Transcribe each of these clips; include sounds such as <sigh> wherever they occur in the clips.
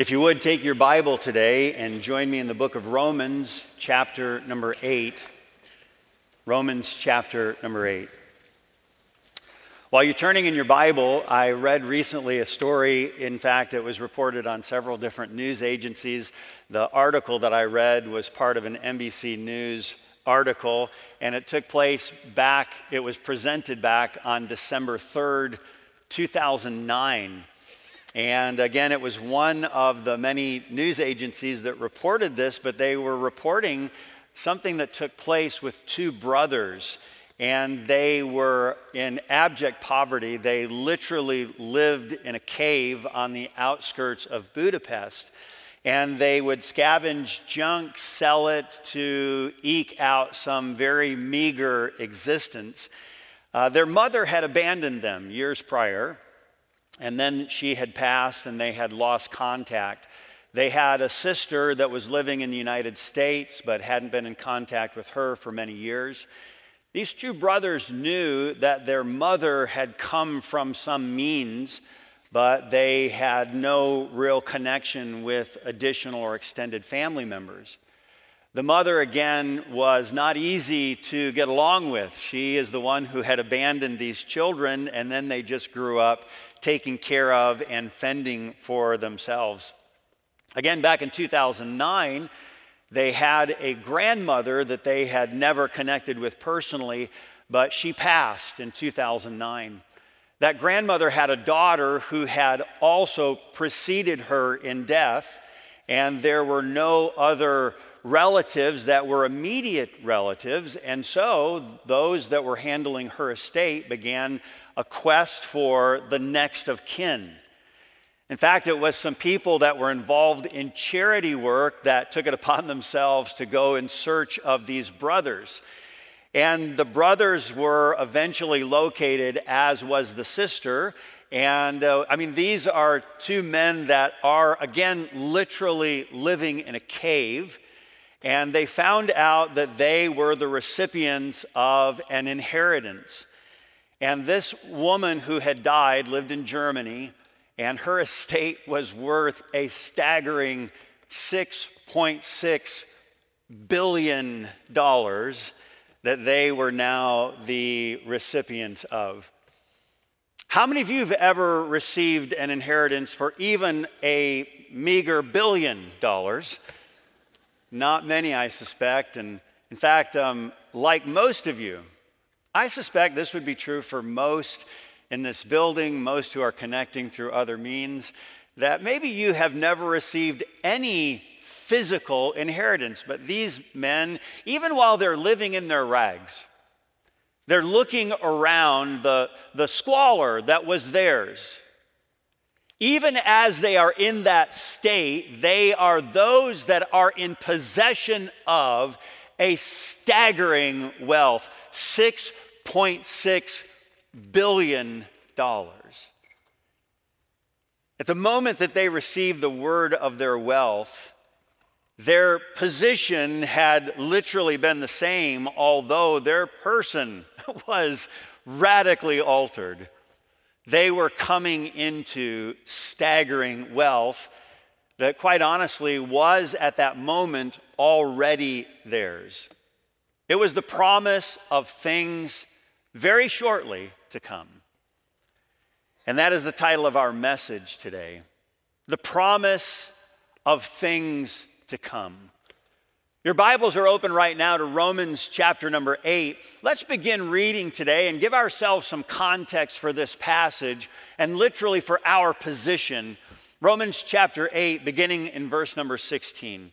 If you would take your Bible today and join me in the book of Romans, chapter number 8. Romans, chapter number 8. While you're turning in your Bible, I read recently a story. In fact, it was reported on several different news agencies. The article that I read was part of an NBC News article, and it took place back, it was presented back on December 3rd, 2009. And again, it was one of the many news agencies that reported this, but they were reporting something that took place with two brothers. And they were in abject poverty. They literally lived in a cave on the outskirts of Budapest. And they would scavenge junk, sell it to eke out some very meager existence. Uh, their mother had abandoned them years prior and then she had passed and they had lost contact. They had a sister that was living in the United States but hadn't been in contact with her for many years. These two brothers knew that their mother had come from some means, but they had no real connection with additional or extended family members. The mother, again, was not easy to get along with. She is the one who had abandoned these children, and then they just grew up taking care of and fending for themselves. Again, back in 2009, they had a grandmother that they had never connected with personally, but she passed in 2009. That grandmother had a daughter who had also preceded her in death, and there were no other relatives that were immediate relatives, and so those that were handling her estate began a quest for the next of kin. In fact, it was some people that were involved in charity work that took it upon themselves to go in search of these brothers. And the brothers were eventually located, as was the sister. And uh, I mean, these are two men that are, again, literally living in a cave. And they found out that they were the recipients of an inheritance. And this woman who had died lived in Germany, and her estate was worth a staggering $6.6 billion that they were now the recipients of. How many of you have ever received an inheritance for even a meager billion dollars? Not many, I suspect. And in fact, um, like most of you, I suspect this would be true for most in this building, most who are connecting through other means, that maybe you have never received any physical inheritance, but these men, even while they're living in their rags, they're looking around the, the squalor that was theirs. Even as they are in that state, they are those that are in possession of a staggering wealth $6.6 billion. At the moment that they received the word of their wealth, their position had literally been the same, although their person <laughs> was radically altered. They were coming into staggering wealth that, quite honestly, was at that moment already theirs. It was the promise of things very shortly to come. And that is the title of our message today The Promise of Things to Come. Your Bibles are open right now to Romans chapter number 8. Let's begin reading today and give ourselves some context for this passage and literally for our position Romans chapter 8, beginning in verse number 16.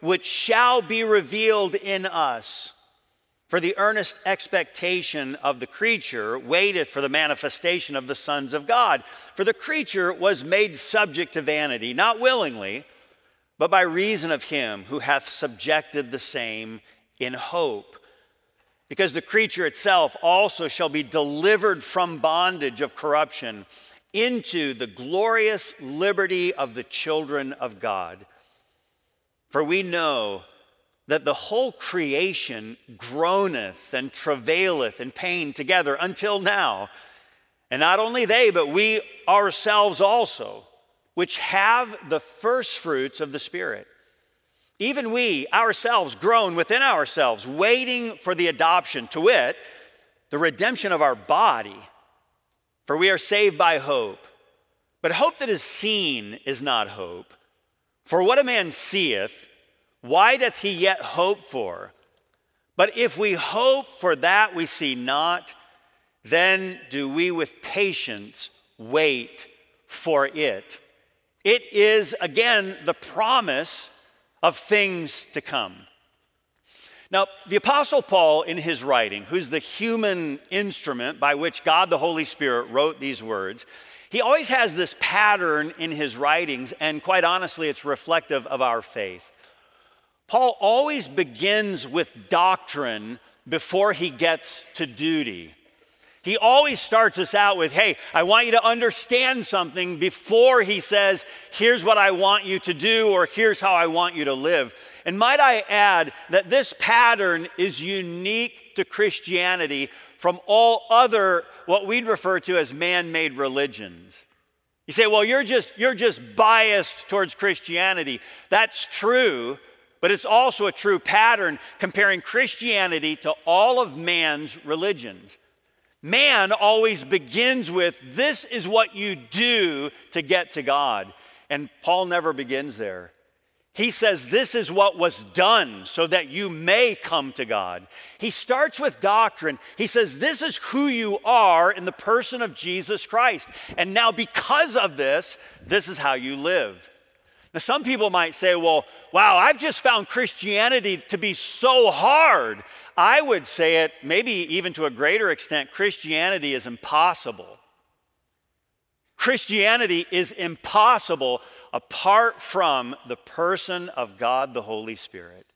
which shall be revealed in us. For the earnest expectation of the creature waiteth for the manifestation of the sons of God. For the creature was made subject to vanity, not willingly, but by reason of him who hath subjected the same in hope. Because the creature itself also shall be delivered from bondage of corruption into the glorious liberty of the children of God. For we know that the whole creation groaneth and travaileth in pain together until now. And not only they, but we ourselves also, which have the first fruits of the Spirit. Even we ourselves groan within ourselves, waiting for the adoption, to wit, the redemption of our body. For we are saved by hope. But hope that is seen is not hope. For what a man seeth, why doth he yet hope for? But if we hope for that we see not, then do we with patience wait for it. It is, again, the promise of things to come. Now, the Apostle Paul, in his writing, who's the human instrument by which God the Holy Spirit wrote these words, he always has this pattern in his writings, and quite honestly, it's reflective of our faith. Paul always begins with doctrine before he gets to duty. He always starts us out with, hey, I want you to understand something before he says, here's what I want you to do or here's how I want you to live. And might I add that this pattern is unique to Christianity from all other, what we'd refer to as man made religions. You say, well, you're just, you're just biased towards Christianity. That's true, but it's also a true pattern comparing Christianity to all of man's religions. Man always begins with, This is what you do to get to God. And Paul never begins there. He says, This is what was done so that you may come to God. He starts with doctrine. He says, This is who you are in the person of Jesus Christ. And now, because of this, this is how you live. Now, some people might say, well, wow, I've just found Christianity to be so hard. I would say it, maybe even to a greater extent, Christianity is impossible. Christianity is impossible apart from the person of God the Holy Spirit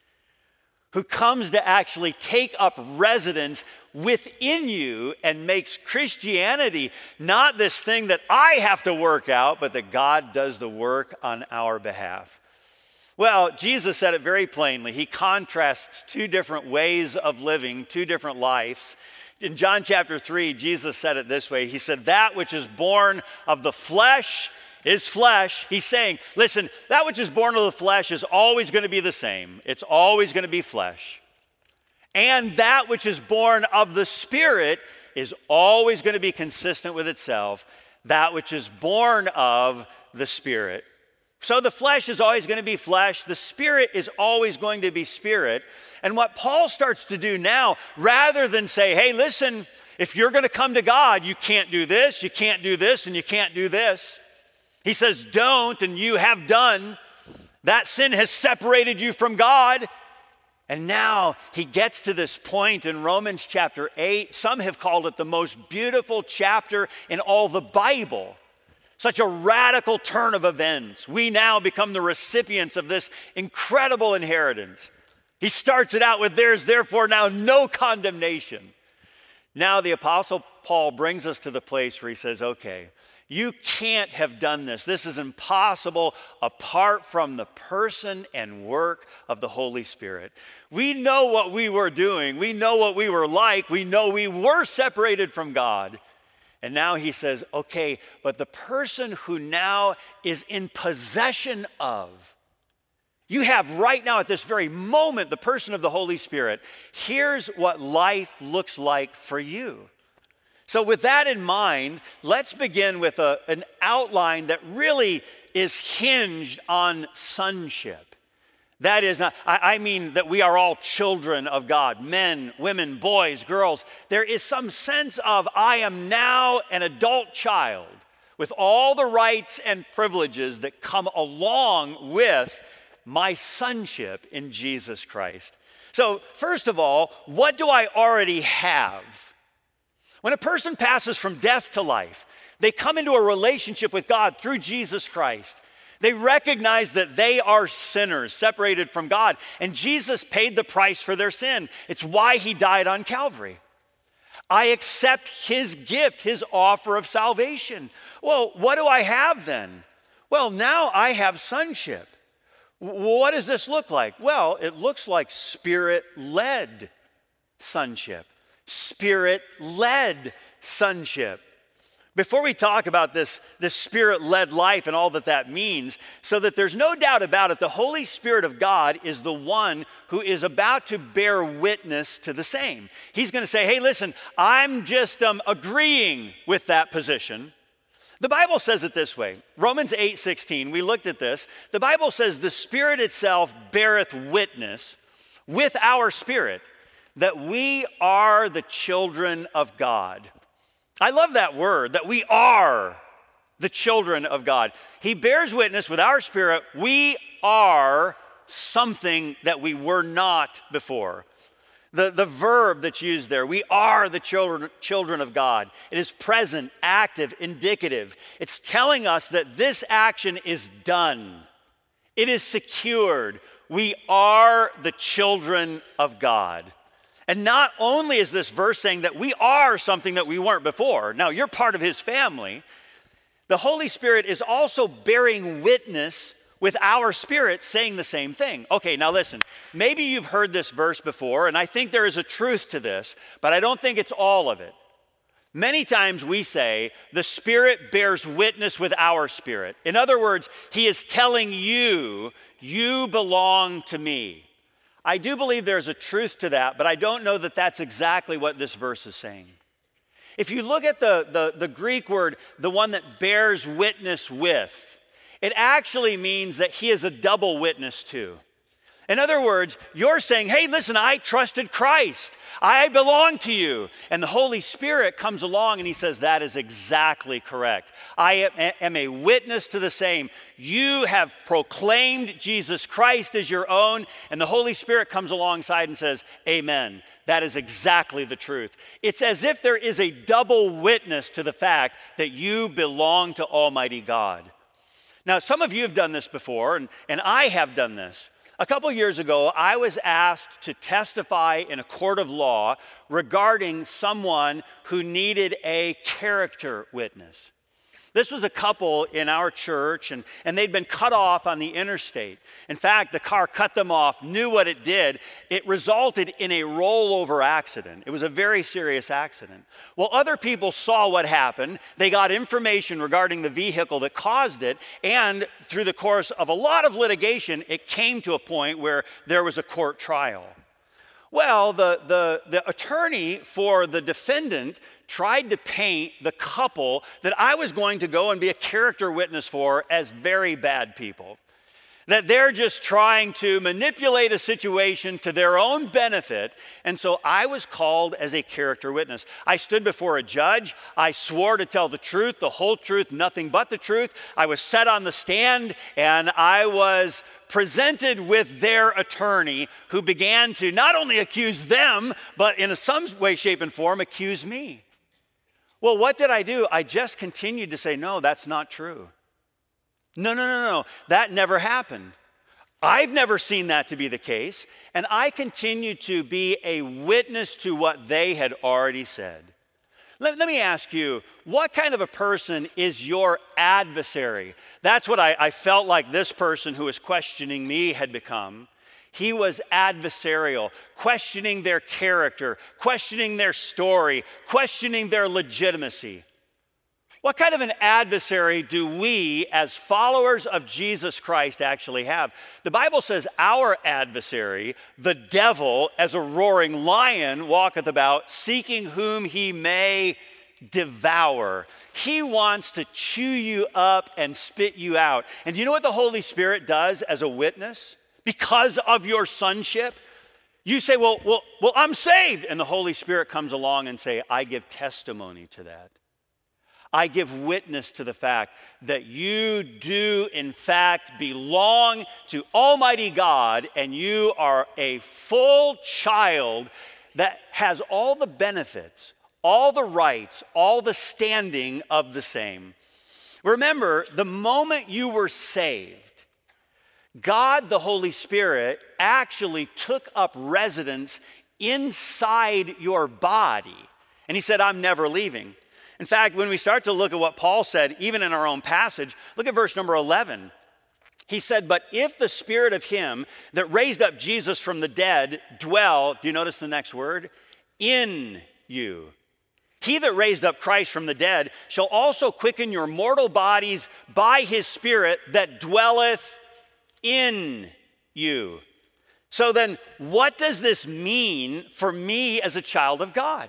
who comes to actually take up residence within you and makes Christianity not this thing that I have to work out, but that God does the work on our behalf. Well, Jesus said it very plainly. He contrasts two different ways of living, two different lives. In John chapter 3, Jesus said it this way He said, That which is born of the flesh is flesh. He's saying, listen, that which is born of the flesh is always going to be the same, it's always going to be flesh. And that which is born of the Spirit is always going to be consistent with itself, that which is born of the Spirit. So the flesh is always going to be flesh, the Spirit is always going to be Spirit. And what Paul starts to do now, rather than say, hey, listen, if you're going to come to God, you can't do this, you can't do this, and you can't do this. He says, Don't, and you have done. That sin has separated you from God. And now he gets to this point in Romans chapter 8. Some have called it the most beautiful chapter in all the Bible. Such a radical turn of events. We now become the recipients of this incredible inheritance. He starts it out with, There's therefore now no condemnation. Now the Apostle Paul brings us to the place where he says, Okay, you can't have done this. This is impossible apart from the person and work of the Holy Spirit. We know what we were doing, we know what we were like, we know we were separated from God. And now he says, okay, but the person who now is in possession of, you have right now at this very moment the person of the Holy Spirit. Here's what life looks like for you. So, with that in mind, let's begin with a, an outline that really is hinged on sonship. That is, not, I, I mean that we are all children of God men, women, boys, girls. There is some sense of, I am now an adult child with all the rights and privileges that come along with my sonship in Jesus Christ. So, first of all, what do I already have? When a person passes from death to life, they come into a relationship with God through Jesus Christ. They recognize that they are sinners separated from God, and Jesus paid the price for their sin. It's why he died on Calvary. I accept his gift, his offer of salvation. Well, what do I have then? Well, now I have sonship. What does this look like? Well, it looks like spirit led sonship. Spirit led sonship. Before we talk about this, this spirit led life and all that that means, so that there's no doubt about it, the Holy Spirit of God is the one who is about to bear witness to the same. He's going to say, hey, listen, I'm just um, agreeing with that position. The Bible says it this way Romans 8 16, we looked at this. The Bible says, the Spirit itself beareth witness with our spirit that we are the children of God. I love that word, that we are the children of God. He bears witness with our spirit, we are something that we were not before. The, the verb that's used there, we are the children, children of God. It is present, active, indicative. It's telling us that this action is done, it is secured. We are the children of God. And not only is this verse saying that we are something that we weren't before, now you're part of his family, the Holy Spirit is also bearing witness with our spirit saying the same thing. Okay, now listen, maybe you've heard this verse before, and I think there is a truth to this, but I don't think it's all of it. Many times we say, the Spirit bears witness with our spirit. In other words, He is telling you, you belong to me. I do believe there's a truth to that, but I don't know that that's exactly what this verse is saying. If you look at the, the, the, Greek word, the one that bears witness with, it actually means that he is a double witness to. In other words, you're saying, hey, listen, I trusted Christ. I belong to you. And the Holy Spirit comes along and he says, that is exactly correct. I am a witness to the same. You have proclaimed Jesus Christ as your own. And the Holy Spirit comes alongside and says, amen. That is exactly the truth. It's as if there is a double witness to the fact that you belong to Almighty God. Now, some of you have done this before, and, and I have done this. A couple years ago, I was asked to testify in a court of law regarding someone who needed a character witness. This was a couple in our church, and, and they'd been cut off on the interstate. In fact, the car cut them off, knew what it did. It resulted in a rollover accident. It was a very serious accident. Well, other people saw what happened. They got information regarding the vehicle that caused it, and through the course of a lot of litigation, it came to a point where there was a court trial. Well, the, the, the attorney for the defendant tried to paint the couple that I was going to go and be a character witness for as very bad people. That they're just trying to manipulate a situation to their own benefit. And so I was called as a character witness. I stood before a judge. I swore to tell the truth, the whole truth, nothing but the truth. I was set on the stand and I was presented with their attorney who began to not only accuse them, but in some way, shape, and form, accuse me. Well, what did I do? I just continued to say, no, that's not true. No, no, no, no, that never happened. I've never seen that to be the case, and I continue to be a witness to what they had already said. Let, let, me ask you, what kind of a person is your adversary? That's what I, I felt like this person who was questioning me had become. He was adversarial, questioning their character, questioning their story, questioning their legitimacy. What kind of an adversary do we, as followers of Jesus Christ, actually have? The Bible says our adversary, the devil, as a roaring lion, walketh about, seeking whom he may devour. He wants to chew you up and spit you out. And you know what the Holy Spirit does as a witness? Because of your sonship? You say, well, well, well, I'm saved. And the Holy Spirit comes along and say, I give testimony to that. I give witness to the fact that you do, in fact, belong to Almighty God, and you are a full child that has all the benefits, all the rights, all the standing of the same. Remember, the moment you were saved, God the Holy Spirit actually took up residence inside your body. And He said, I'm never leaving. In fact, when we start to look at what Paul said, even in our own passage, look at verse number 11. He said, But if the spirit of him that raised up Jesus from the dead dwell, do you notice the next word? In you. He that raised up Christ from the dead shall also quicken your mortal bodies by his spirit that dwelleth in you. So then, what does this mean for me as a child of God?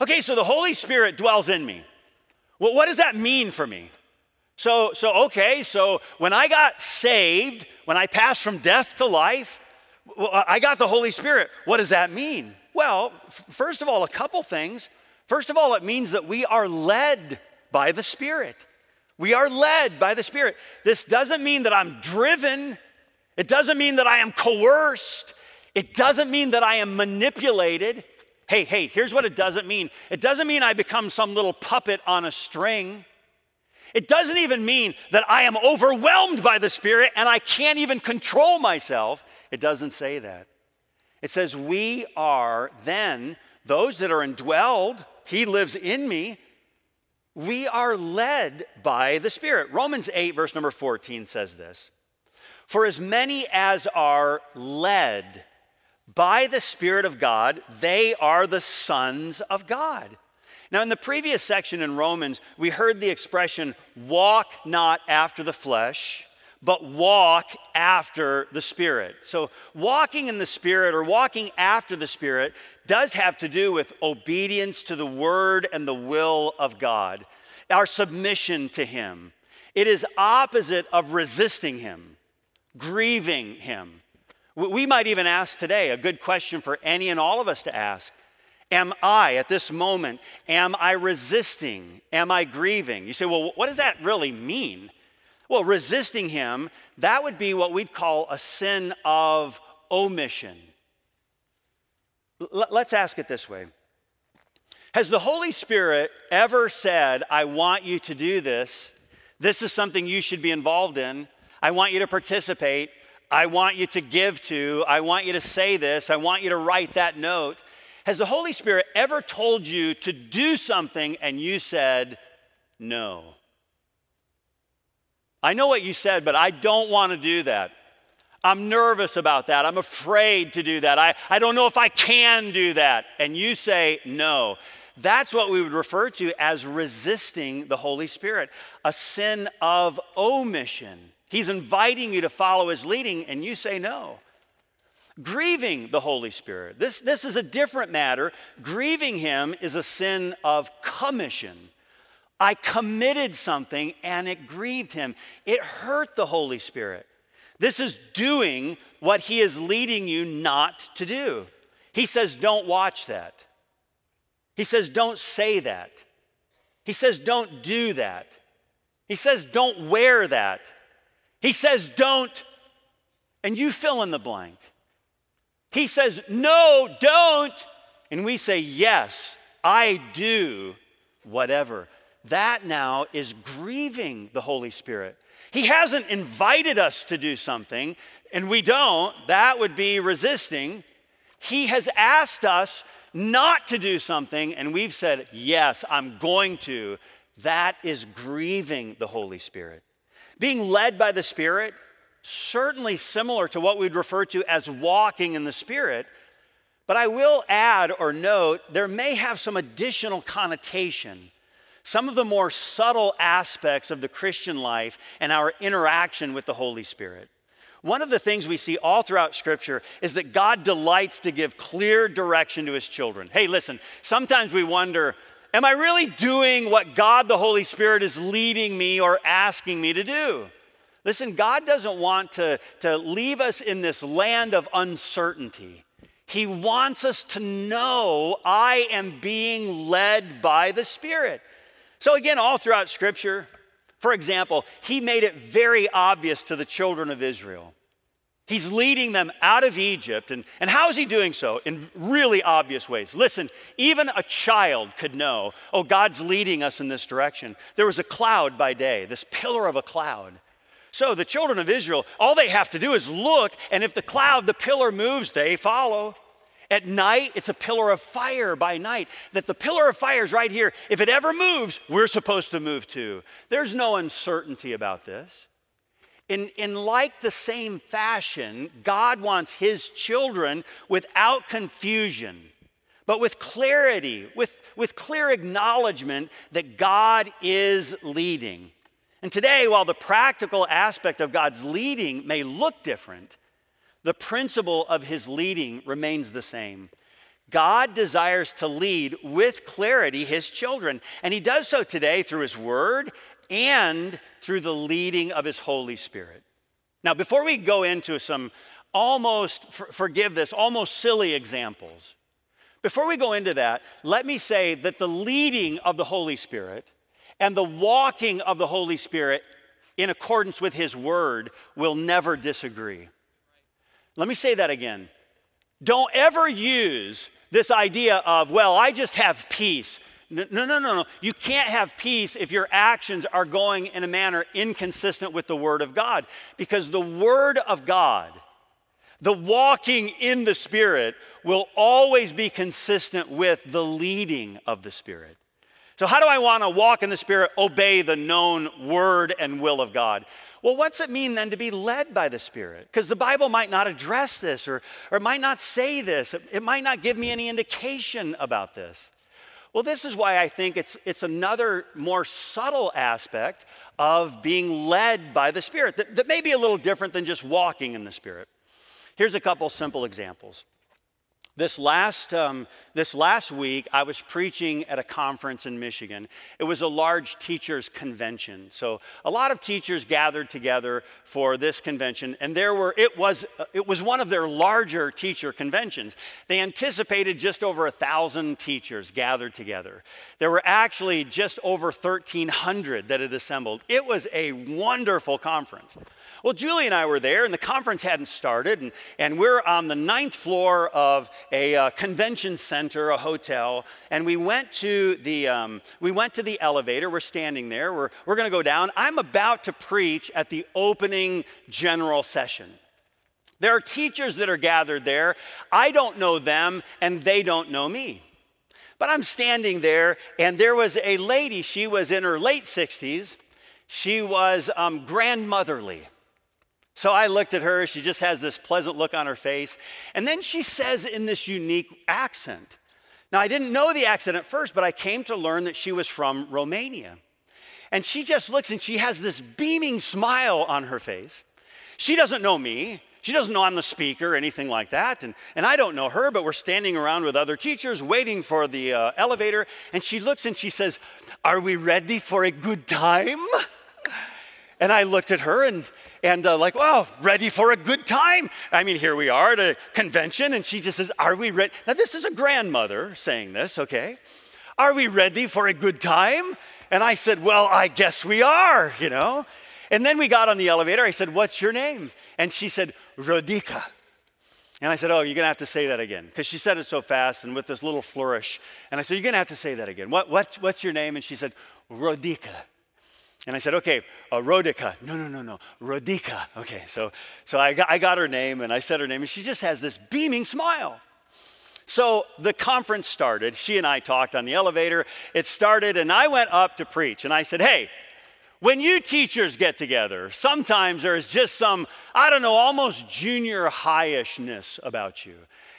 Okay, so the Holy Spirit dwells in me. Well, what does that mean for me? So, so okay, so when I got saved, when I passed from death to life, I got the Holy Spirit. What does that mean? Well, first of all, a couple things. First of all, it means that we are led by the Spirit. We are led by the Spirit. This doesn't mean that I'm driven, it doesn't mean that I am coerced, it doesn't mean that I am manipulated. Hey, hey, here's what it doesn't mean it doesn't mean I become some little puppet on a string. It doesn't even mean that I am overwhelmed by the Spirit and I can't even control myself. It doesn't say that. It says, We are then those that are indwelled, He lives in me. We are led by the Spirit. Romans 8, verse number 14 says this For as many as are led by the Spirit of God, they are the sons of God. Now, in the previous section in Romans, we heard the expression, walk not after the flesh, but walk after the Spirit. So, walking in the Spirit or walking after the Spirit does have to do with obedience to the Word and the will of God, our submission to Him. It is opposite of resisting Him, grieving Him. We might even ask today a good question for any and all of us to ask Am I, at this moment, am I resisting? Am I grieving? You say, well, what does that really mean? Well, resisting Him, that would be what we'd call a sin of omission. L- let's ask it this way Has the Holy Spirit ever said, I want you to do this? This is something you should be involved in. I want you to participate. I want you to give to. I want you to say this. I want you to write that note. Has the Holy Spirit ever told you to do something and you said, no? I know what you said, but I don't want to do that. I'm nervous about that. I'm afraid to do that. I, I don't know if I can do that. And you say, no. That's what we would refer to as resisting the Holy Spirit, a sin of omission. He's inviting you to follow his leading, and you say no. Grieving the Holy Spirit. This, this is a different matter. Grieving Him is a sin of commission. I committed something and it grieved Him, it hurt the Holy Spirit. This is doing what He is leading you not to do. He says, Don't watch that. He says, Don't say that. He says, Don't do that. He says, Don't wear that. He says, Don't, and you fill in the blank. He says, No, don't. And we say, Yes, I do, whatever. That now is grieving the Holy Spirit. He hasn't invited us to do something, and we don't. That would be resisting. He has asked us not to do something, and we've said, Yes, I'm going to. That is grieving the Holy Spirit. Being led by the Spirit certainly similar to what we'd refer to as walking in the Spirit. But I will add or note there may have some additional connotation, some of the more subtle aspects of the Christian life and our interaction with the Holy Spirit. One of the things we see all throughout Scripture is that God delights to give clear direction to His children. Hey, listen, sometimes we wonder, am I really doing what God the Holy Spirit is leading me or asking me to do? Listen, God doesn't want to, to leave us in this land of uncertainty. He wants us to know I am being led by the Spirit. So, again, all throughout Scripture, for example, he made it very obvious to the children of Israel. He's leading them out of Egypt. And, and how is he doing so? In really obvious ways. Listen, even a child could know, oh, God's leading us in this direction. There was a cloud by day, this pillar of a cloud. So the children of Israel, all they have to do is look, and if the cloud, the pillar moves, they follow. At night, it's a pillar of fire by night. That the pillar of fire is right here. If it ever moves, we're supposed to move too. There's no uncertainty about this. In, in like the same fashion, God wants his children without confusion, but with clarity, with, with clear acknowledgement that God is leading. And today, while the practical aspect of God's leading may look different, the principle of his leading remains the same. God desires to lead with clarity his children, and he does so today through his word and through the leading of his Holy Spirit. Now, before we go into some almost, forgive this, almost silly examples, before we go into that, let me say that the leading of the Holy Spirit and the walking of the Holy Spirit in accordance with his word will never disagree. Let me say that again. Don't ever use this idea of, well, I just have peace. No, no, no, no. You can't have peace if your actions are going in a manner inconsistent with the Word of God. Because the Word of God, the walking in the Spirit, will always be consistent with the leading of the Spirit. So, how do I want to walk in the Spirit, obey the known Word and will of God? Well, what's it mean then to be led by the Spirit? Because the Bible might not address this or, or it might not say this, it might not give me any indication about this. Well, this is why I think it's, it's another more subtle aspect of being led by the Spirit that, that may be a little different than just walking in the Spirit. Here's a couple simple examples. This last, um, this last week, I was preaching at a conference in Michigan. It was a large teachers' convention. So a lot of teachers gathered together for this convention, and there were, it was, it was one of their larger teacher conventions. They anticipated just over a thousand teachers gathered together. There were actually just over 1,300 that had assembled. It was a wonderful conference. Well, Julie and I were there, and the conference hadn't started, and, and we're on the ninth floor of a uh, convention center, a hotel, and we went to the um, we went to the elevator. We're standing there. We're we're going to go down. I'm about to preach at the opening general session. There are teachers that are gathered there. I don't know them, and they don't know me. But I'm standing there, and there was a lady. She was in her late 60s. She was um, grandmotherly. So I looked at her. She just has this pleasant look on her face. And then she says in this unique accent. Now, I didn't know the accent at first, but I came to learn that she was from Romania. And she just looks and she has this beaming smile on her face. She doesn't know me. She doesn't know I'm the speaker or anything like that. And, and I don't know her, but we're standing around with other teachers waiting for the uh, elevator. And she looks and she says, Are we ready for a good time? <laughs> And I looked at her and, and uh, like, wow, ready for a good time. I mean, here we are at a convention, and she just says, Are we ready? Now, this is a grandmother saying this, okay? Are we ready for a good time? And I said, Well, I guess we are, you know? And then we got on the elevator. I said, What's your name? And she said, Rodika. And I said, Oh, you're going to have to say that again. Because she said it so fast and with this little flourish. And I said, You're going to have to say that again. What, what, what's your name? And she said, Rodika. And I said, okay, uh, Rodica. No, no, no, no, Rodica. Okay, so, so I, got, I got her name and I said her name, and she just has this beaming smile. So the conference started. She and I talked on the elevator. It started, and I went up to preach. And I said, hey, when you teachers get together, sometimes there's just some, I don't know, almost junior highishness about you.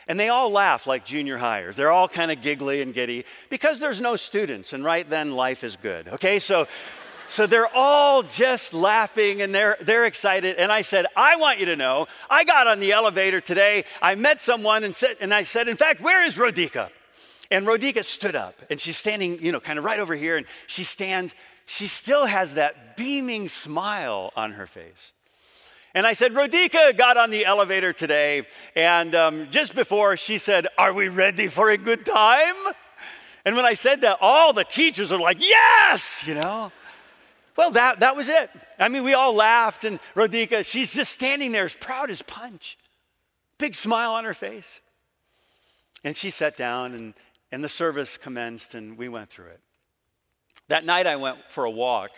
And they all laugh like junior highers. They're all kind of giggly and giddy because there's no students, and right then life is good. Okay, so so they're all just laughing and they're, they're excited. And I said, I want you to know, I got on the elevator today. I met someone and, said, and I said, in fact, where is Rodica? And Rodica stood up and she's standing, you know, kind of right over here. And she stands, she still has that beaming smile on her face. And I said, Rodica got on the elevator today. And um, just before she said, Are we ready for a good time? And when I said that, all the teachers are like, yes, you know. Well, that, that was it. I mean, we all laughed, and Rodica, she's just standing there as proud as punch, big smile on her face. And she sat down, and, and the service commenced, and we went through it. That night, I went for a walk,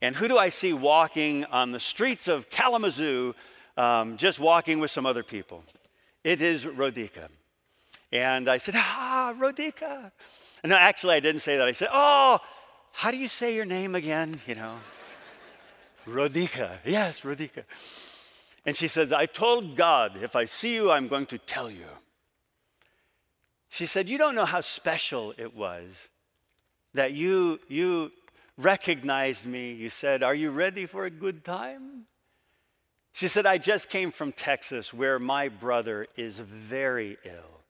and who do I see walking on the streets of Kalamazoo, um, just walking with some other people? It is Rodica. And I said, Ah, Rodika. No, actually, I didn't say that. I said, Oh, how do you say your name again? You know, Rodika. Yes, Rodika. And she says, I told God, if I see you, I'm going to tell you. She said, You don't know how special it was that you, you recognized me. You said, Are you ready for a good time? She said, I just came from Texas where my brother is very ill.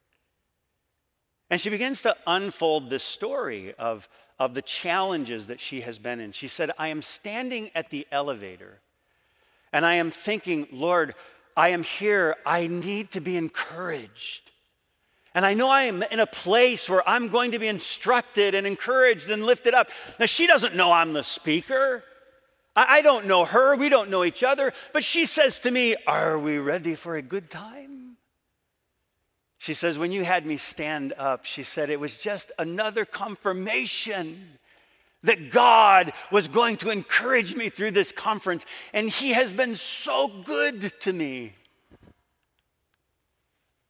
And she begins to unfold this story of, of the challenges that she has been in. She said, I am standing at the elevator and I am thinking, Lord, I am here. I need to be encouraged. And I know I am in a place where I'm going to be instructed and encouraged and lifted up. Now, she doesn't know I'm the speaker. I, don't know her. We don't know each other. But she says to me, Are we ready for a good time? She says, When you had me stand up, she said, it was just another confirmation that God was going to encourage me through this conference, and He has been so good to me.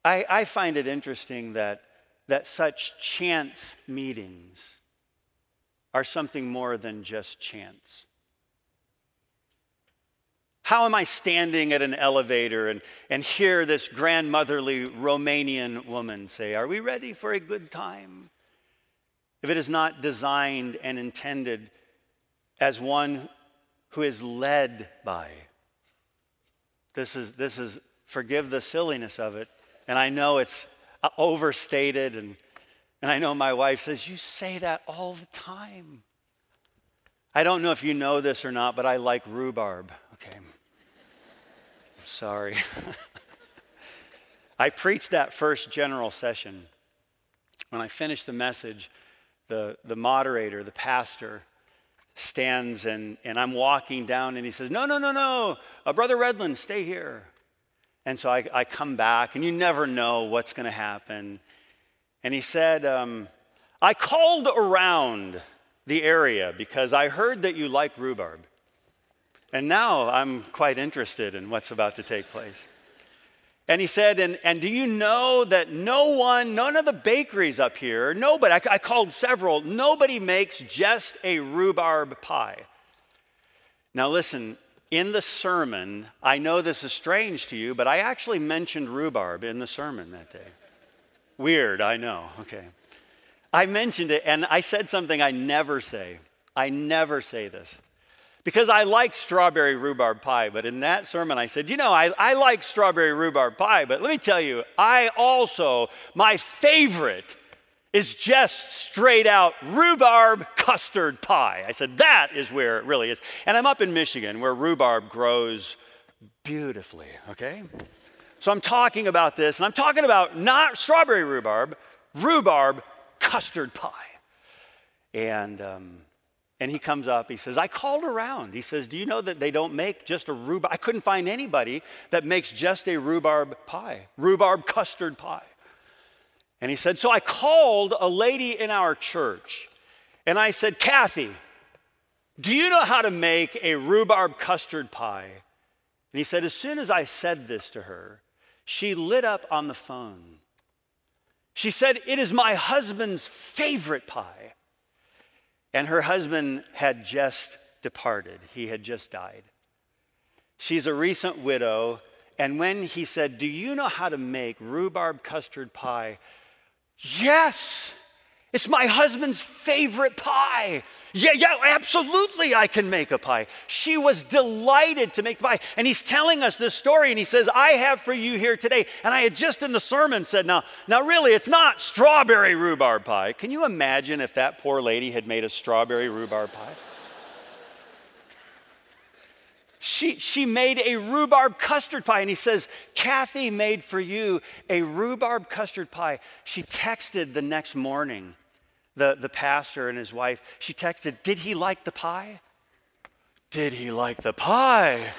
I, I find it interesting that, that such chance meetings are something more than just chance. How am I standing at an elevator and, and hear this grandmotherly Romanian woman say, Are we ready for a good time? If it is not designed and intended as one who is led by. This is, this is, forgive the silliness of it. And I know it's uh, overstated, and, and I know my wife says, You say that all the time. I don't know if you know this or not, but I like rhubarb, okay? Sorry. <laughs> I preached that first general session. When I finished the message, the, the moderator, the pastor, stands and, and I'm walking down and he says, No, no, no, no, uh, Brother Redlin, stay here. And so I, I come back and you never know what's going to happen. And he said, um, I called around the area because I heard that you like rhubarb. And now I'm quite interested in what's about to take place. And he said, and, and do you know that no one, none of the bakeries up here, nobody, I, I called several, nobody makes just a rhubarb pie. Now listen, in the sermon, I know this is strange to you, but I actually mentioned rhubarb in the sermon that day. Weird, I know, okay. I mentioned it and I said something I never say. I never say this because I like strawberry rhubarb pie. But in that sermon, I said, you know, I, I like strawberry rhubarb pie, but let me tell you, I also, my favorite is just straight out rhubarb custard pie. I said, that is where it really is. And I'm up in Michigan where rhubarb grows beautifully, okay? So I'm talking about this, and I'm talking about not strawberry rhubarb, rhubarb custard pie. And, um, and he comes up, he says, I called around. He says, Do you know that they don't make just a rhubarb? I couldn't find anybody that makes just a rhubarb pie, rhubarb custard pie. And he said, So I called a lady in our church and I said, Kathy, do you know how to make a rhubarb custard pie? And he said, As soon as I said this to her, she lit up on the phone. She said, It is my husband's favorite pie. And her husband had just departed, he had just died. She's a recent widow. And when he said, Do you know how to make rhubarb custard pie? Yes, it's my husband's favorite pie. Yeah, yeah, absolutely, I can make a pie. She was delighted to make the pie. And he's telling us this story, and he says, I have for you here today. And I had just in the sermon said, now, now really, it's not strawberry rhubarb pie. Can you imagine if that poor lady had made a strawberry rhubarb pie? she, she made a rhubarb custard pie. And he says, Kathy made for you a rhubarb custard pie. She texted the next morning the, the pastor and his wife, she texted, Did he like the pie? Did he like the pie? <laughs>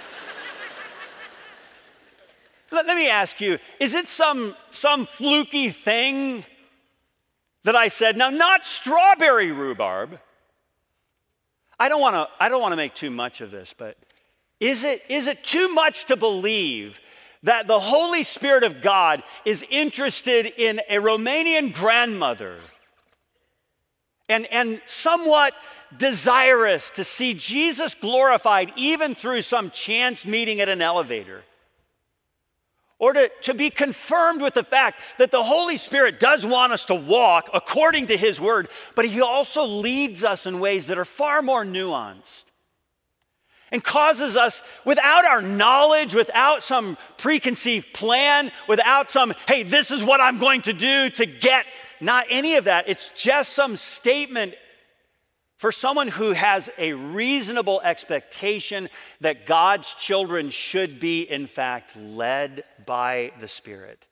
let, let me ask you is it some, some fluky thing that I said? Now, not strawberry rhubarb. I don't want to I don't want to make too much of this, but is it is it too much to believe that the Holy Spirit of God is interested in a Romanian grandmother and, and somewhat desirous to see Jesus glorified even through some chance meeting at an elevator. Or to, to be confirmed with the fact that the Holy Spirit does want us to walk according to His word, but He also leads us in ways that are far more nuanced and causes us, without our knowledge, without some preconceived plan, without some, hey, this is what I'm going to do to get, not any of that. It's just some statement for someone who has a reasonable expectation that God's children should be, in fact, led by the Spirit.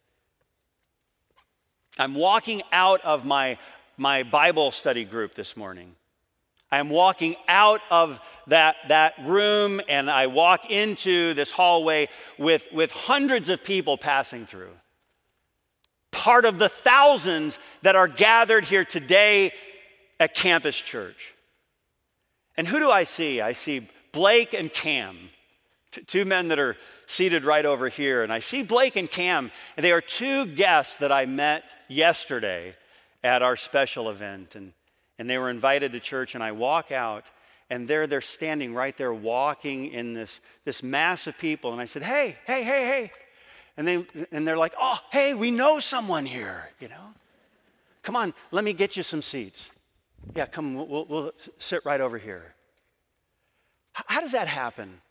I'm walking out of my, my Bible study group this morning. I'm walking out of that, that room and I walk into this hallway with, with hundreds of people passing through. Part of the thousands that are gathered here today at Campus Church. And who do I see? I see Blake and Cam, t- two men that are seated right over here. And I see Blake and Cam, and they are two guests that I met yesterday at our special event. And and they were invited to church, and I walk out, and there they're standing right there walking in this, this mass of people. And I said, Hey, hey, hey, hey. And, they, and they're like, Oh, hey, we know someone here, you know? Come on, let me get you some seats. Yeah, come, we'll, we'll sit right over here. How does that happen?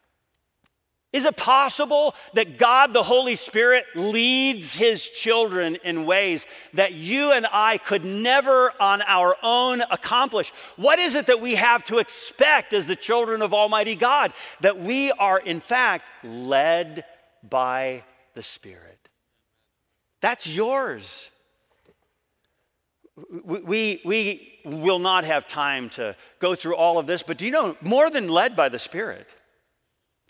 Is it possible that God, the Holy Spirit, leads his children in ways that you and I could never on our own accomplish? What is it that we have to expect as the children of Almighty God? That we are, in fact, led by the Spirit. That's yours. We, we will not have time to go through all of this, but do you know, more than led by the Spirit,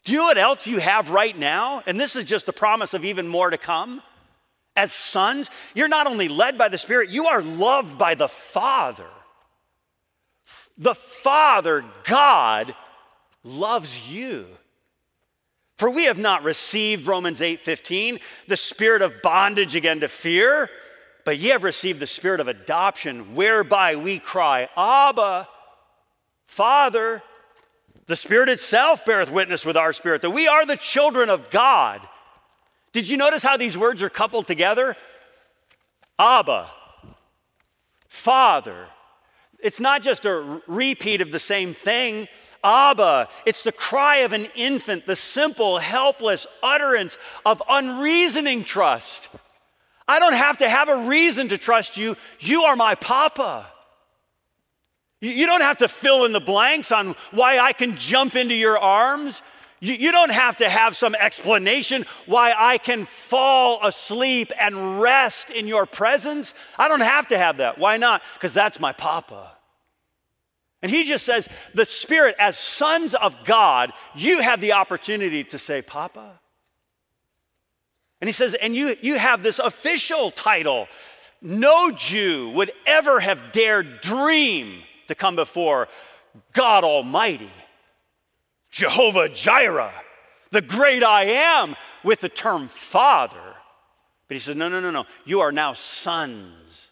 do you know what else you have right now? And this is just the promise of even more to come. As sons, you're not only led by the Spirit, you are loved by the Father. The Father, God, loves you. For we have not received Romans 8:15, the spirit of bondage again to fear, but ye have received the spirit of adoption, whereby we cry, Abba, Father. The Spirit itself beareth witness with our spirit that we are the children of God. Did you notice how these words are coupled together? Abba, Father. It's not just a repeat of the same thing. Abba, it's the cry of an infant, the simple, helpless utterance of unreasoning trust. I don't have to have a reason to trust you. You are my papa. You don't have to fill in the blanks on why I can jump into your arms. You don't have to have some explanation why I can fall asleep and rest in your presence. I don't have to have that. Why not? Because that's my papa. And he just says, the Spirit, as sons of God, you have the opportunity to say, Papa. And he says, and you, you have this official title. No Jew would ever have dared dream to come before God Almighty, Jehovah Jireh, the great I am, with the term Father. But he said, No, no, no, no. You are now sons.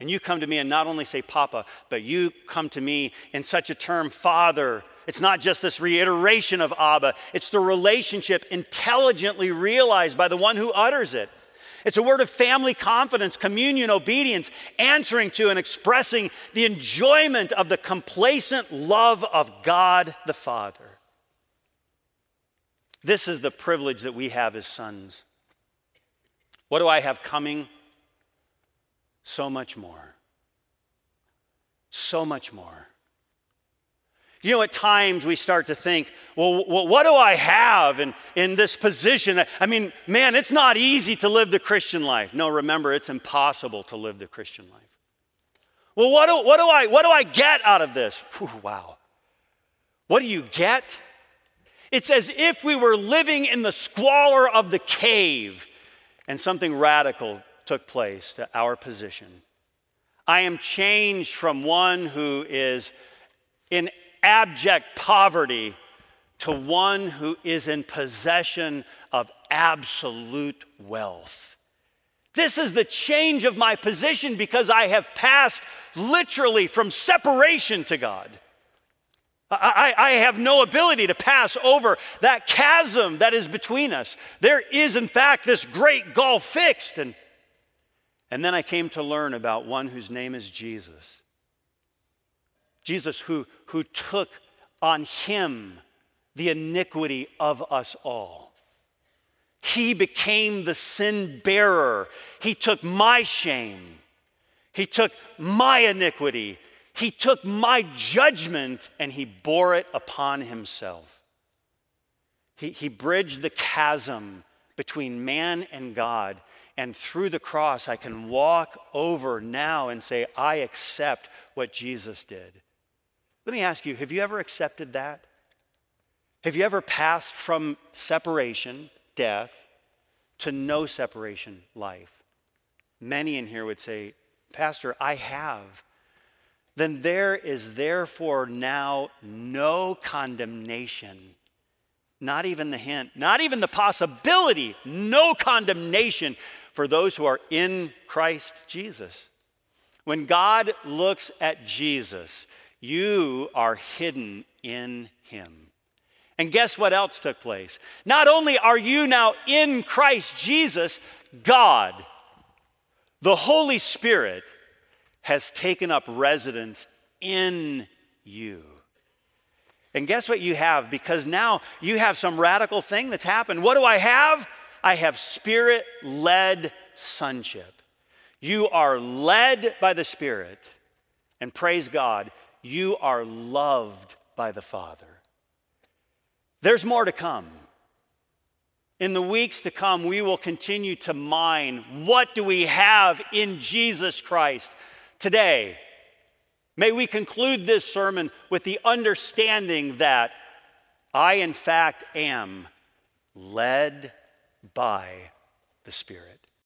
And you come to me and not only say Papa, but you come to me in such a term, Father. It's not just this reiteration of Abba, it's the relationship intelligently realized by the one who utters it. It's a word of family confidence, communion, obedience, answering to and expressing the enjoyment of the complacent love of God the Father. This is the privilege that we have as sons. What do I have coming? So much more. So much more. You know, at times we start to think, well, what do I have in, in this position? I mean, man, it's not easy to live the Christian life. No, remember, it's impossible to live the Christian life. Well, what do, what do, I, what do I get out of this? Whew, wow. What do you get? It's as if we were living in the squalor of the cave and something radical took place to our position. I am changed from one who is in abject poverty to one who is in possession of absolute wealth. This is the change of my position because I have passed literally from separation to God. I, I, have no ability to pass over that chasm that is between us. There is, in fact, this great gulf fixed. And, and then I came to learn about one whose name is Jesus. Jesus, who, who took on him the iniquity of us all. He became the sin bearer. He took my shame. He took my iniquity. He took my judgment and he bore it upon himself. He, he bridged the chasm between man and God. And through the cross, I can walk over now and say, I accept what Jesus did. Let me ask you have you ever accepted that? Have you ever passed from separation death to no separation life. Many in here would say, Pastor, I have. Then there is therefore now no condemnation. Not even the hint, not even the possibility, no condemnation for those who are in Christ Jesus. When God looks at Jesus, you are hidden in him. And guess what else took place? Not only are you now in Christ Jesus, God, the Holy Spirit, has taken up residence in you. And guess what you have? Because now you have some radical thing that's happened. What do I have? I have spirit led sonship. You are led by the Spirit, and praise God, you are loved by the Father. There's more to come. In the weeks to come, we will continue to mine what do we have in Jesus Christ today. May we conclude this sermon with the understanding that I, in fact, am led by the Spirit.